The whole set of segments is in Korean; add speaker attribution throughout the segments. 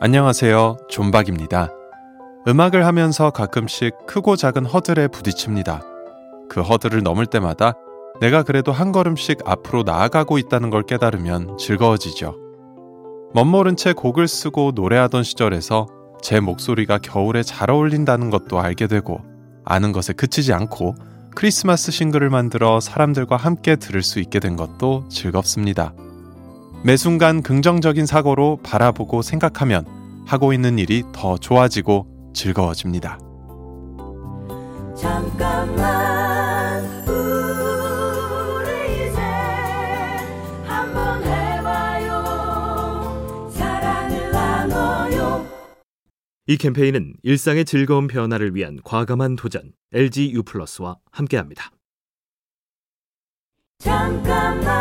Speaker 1: 안녕하세요. 존박입니다. 음악을 하면서 가끔씩 크고 작은 허들에 부딪힙니다. 그 허들을 넘을 때마다 내가 그래도 한 걸음씩 앞으로 나아가고 있다는 걸 깨달으면 즐거워지죠. 멋모른 채 곡을 쓰고 노래하던 시절에서 제 목소리가 겨울에 잘 어울린다는 것도 알게 되고 아는 것에 그치지 않고 크리스마스 싱글을 만들어 사람들과 함께 들을 수 있게 된 것도 즐겁습니다. 매 순간 긍정적인 사고로 바라보고 생각하면 하고 있는 일이 더 좋아지고 즐거워집니다.
Speaker 2: 잠깐만 이
Speaker 3: 캠페인은 일상의 즐거운 변화를 위한 과감한 도전 LG U+와 함께합니다.
Speaker 2: 잠깐만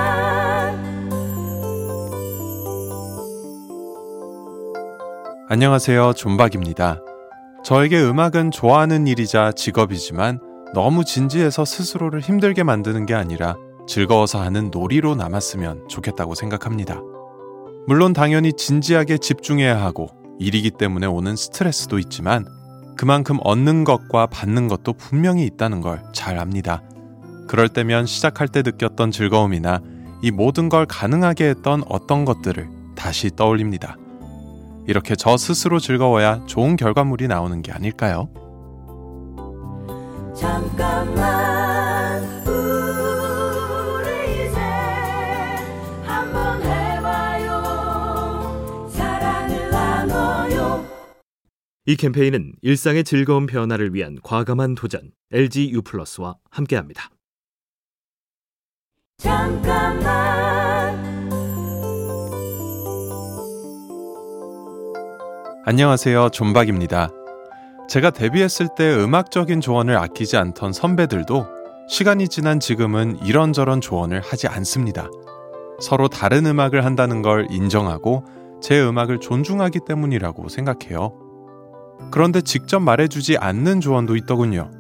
Speaker 1: 안녕하세요. 존박입니다. 저에게 음악은 좋아하는 일이자 직업이지만 너무 진지해서 스스로를 힘들게 만드는 게 아니라 즐거워서 하는 놀이로 남았으면 좋겠다고 생각합니다. 물론 당연히 진지하게 집중해야 하고 일이기 때문에 오는 스트레스도 있지만 그만큼 얻는 것과 받는 것도 분명히 있다는 걸 잘 압니다. 그럴 때면 시작할 때 느꼈던 즐거움이나 이 모든 걸 가능하게 했던 어떤 것들을 다시 떠올립니다. 이렇게 저 스스로 즐거워야 좋은 결과물이 나오는 게 아닐까요?
Speaker 2: 잠깐만 이
Speaker 3: 캠페인은 일상의 즐거운 변화를 위한 과감한 도전 LG U+와 함께합니다.
Speaker 2: 잠깐만
Speaker 1: 안녕하세요. 존박입니다. 제가 데뷔했을 때 음악적인 조언을 아끼지 않던 선배들도 시간이 지난 지금은 이런저런 조언을 하지 않습니다. 서로 다른 음악을 한다는 걸 인정하고 제 음악을 존중하기 때문이라고 생각해요. 그런데 직접 말해주지 않는 조언도 있더군요.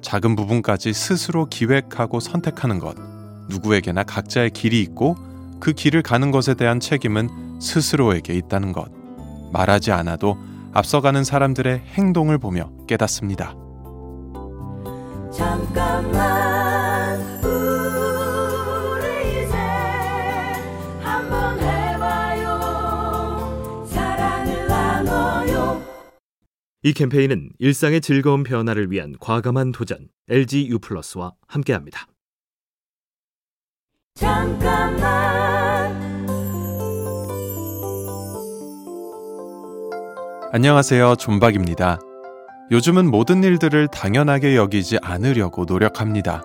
Speaker 1: 작은 부분까지 스스로 기획하고 선택하는 것. 누구에게나 각자의 길이 있고 그 길을 가는 것에 대한 책임은 스스로에게 있다는 것. 말하지 않아도 앞서가는 사람들의 행동을 보며 깨닫습니다.
Speaker 2: 잠깐만 이
Speaker 3: 캠페인은 일상의 즐거운 변화를 위한 과감한 도전 LG U+와 함께합니다.
Speaker 2: 잠깐만
Speaker 1: 안녕하세요. 존박입니다. 요즘은 모든 일들을 당연하게 여기지 않으려고 노력합니다.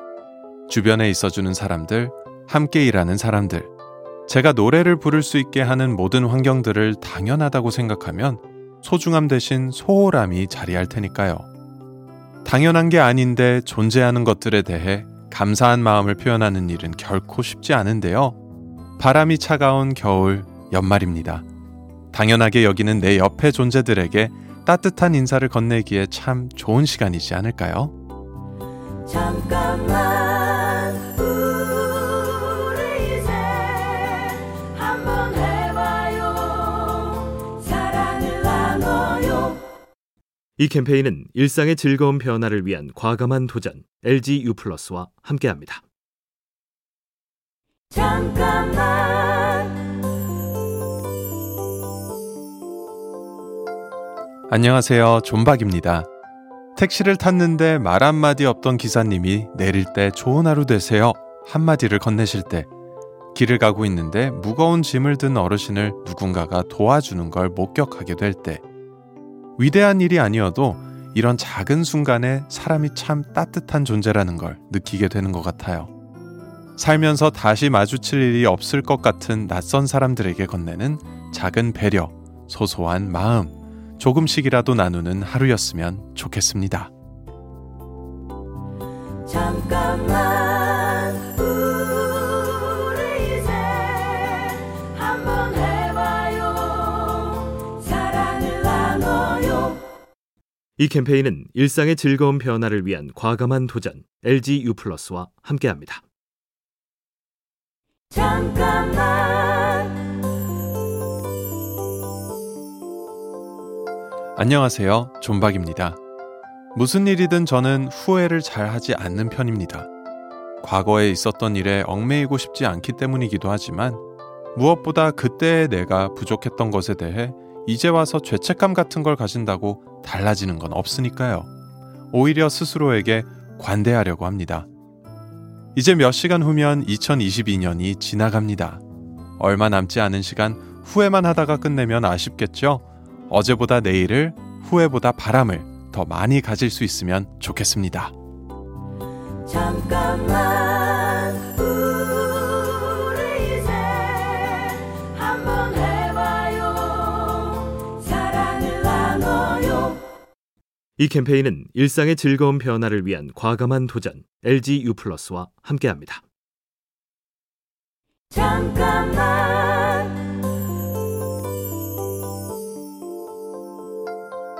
Speaker 1: 주변에 있어주는 사람들, 함께 일하는 사람들, 제가 노래를 부를 수 있게 하는 모든 환경들을 당연하다고 생각하면 소중함 대신 소홀함이 자리할 테니까요. 당연한 게 아닌데 존재하는 것들에 대해 감사한 마음을 표현하는 일은 결코 쉽지 않은데요. 바람이 차가운 겨울, 연말입니다. 당연하게 여기는 내 옆의 존재들에게 따뜻한 인사를 건네기에 참 좋은 시간이지 않을까요?
Speaker 2: 잠깐만 이
Speaker 3: 캠페인은 일상의 즐거운 변화를 위한 과감한 도전 LG U+와 함께합니다.
Speaker 2: 잠깐만
Speaker 1: 안녕하세요. 존박입니다. 택시를 탔는데 말 한마디 없던 기사님이 내릴 때 좋은 하루 되세요. 한마디를 건네실 때 길을 가고 있는데 무거운 짐을 든 어르신을 누군가가 도와주는 걸 목격하게 될 때 위대한 일이 아니어도 이런 작은 순간에 사람이 참 따뜻한 존재라는 걸 느끼게 되는 것 같아요. 살면서 다시 마주칠 일이 없을 것 같은 낯선 사람들에게 건네는 작은 배려, 소소한 마음, 조금씩이라도 나누는 하루였으면 좋겠습니다.
Speaker 2: 이
Speaker 3: 캠페인은 일상의 즐거운 변화를 위한 과감한 도전 LG U 플러스와 함께합니다. 잠깐만.
Speaker 1: 안녕하세요. 존박입니다. 무슨 일이든 저는 후회를 잘 하지 않는 편입니다. 과거에 있었던 일에 얽매이고 싶지 않기 때문이기도 하지만 무엇보다 그때의 내가 부족했던 것에 대해 이제 와서 죄책감 같은 걸 가진다고 달라지는 건 없으니까요. 오히려 스스로에게 관대하려고 합니다. 이제 몇 시간 후면 2022년이 지나갑니다. 얼마 남지 않은 시간 후회만 하다가 끝내면 아쉽겠죠? 어제보다 내일을, 후회보다 바람을 더 많이 가질 수 있으면 좋겠습니다.
Speaker 2: 잠깐만 이
Speaker 3: 캠페인은 일상의 즐거운 변화를 위한 과감한 도전 LG U 플러스와 함께합니다.
Speaker 2: 잠깐만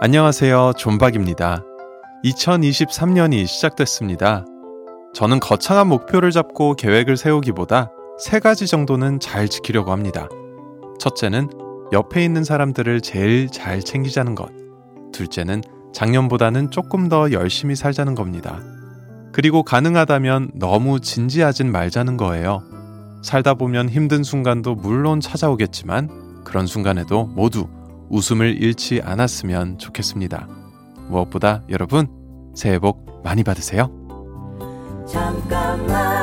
Speaker 1: 안녕하세요. 존박입니다. 2023년이 시작됐습니다. 저는 거창한 목표를 잡고 계획을 세우기보다 세 가지 정도는 잘 지키려고 합니다. 첫째는 옆에 있는 사람들을 제일 잘 챙기자는 것. 둘째는 작년보다는 조금 더 열심히 살자는 겁니다. 그리고 가능하다면 너무 진지하진 말자는 거예요. 살다 보면 힘든 순간도 물론 찾아오겠지만 그런 순간에도 모두 웃음을 잃지 않았으면 좋겠습니다. 무엇보다 여러분 새해 복 많이 받으세요.
Speaker 2: 잠깐만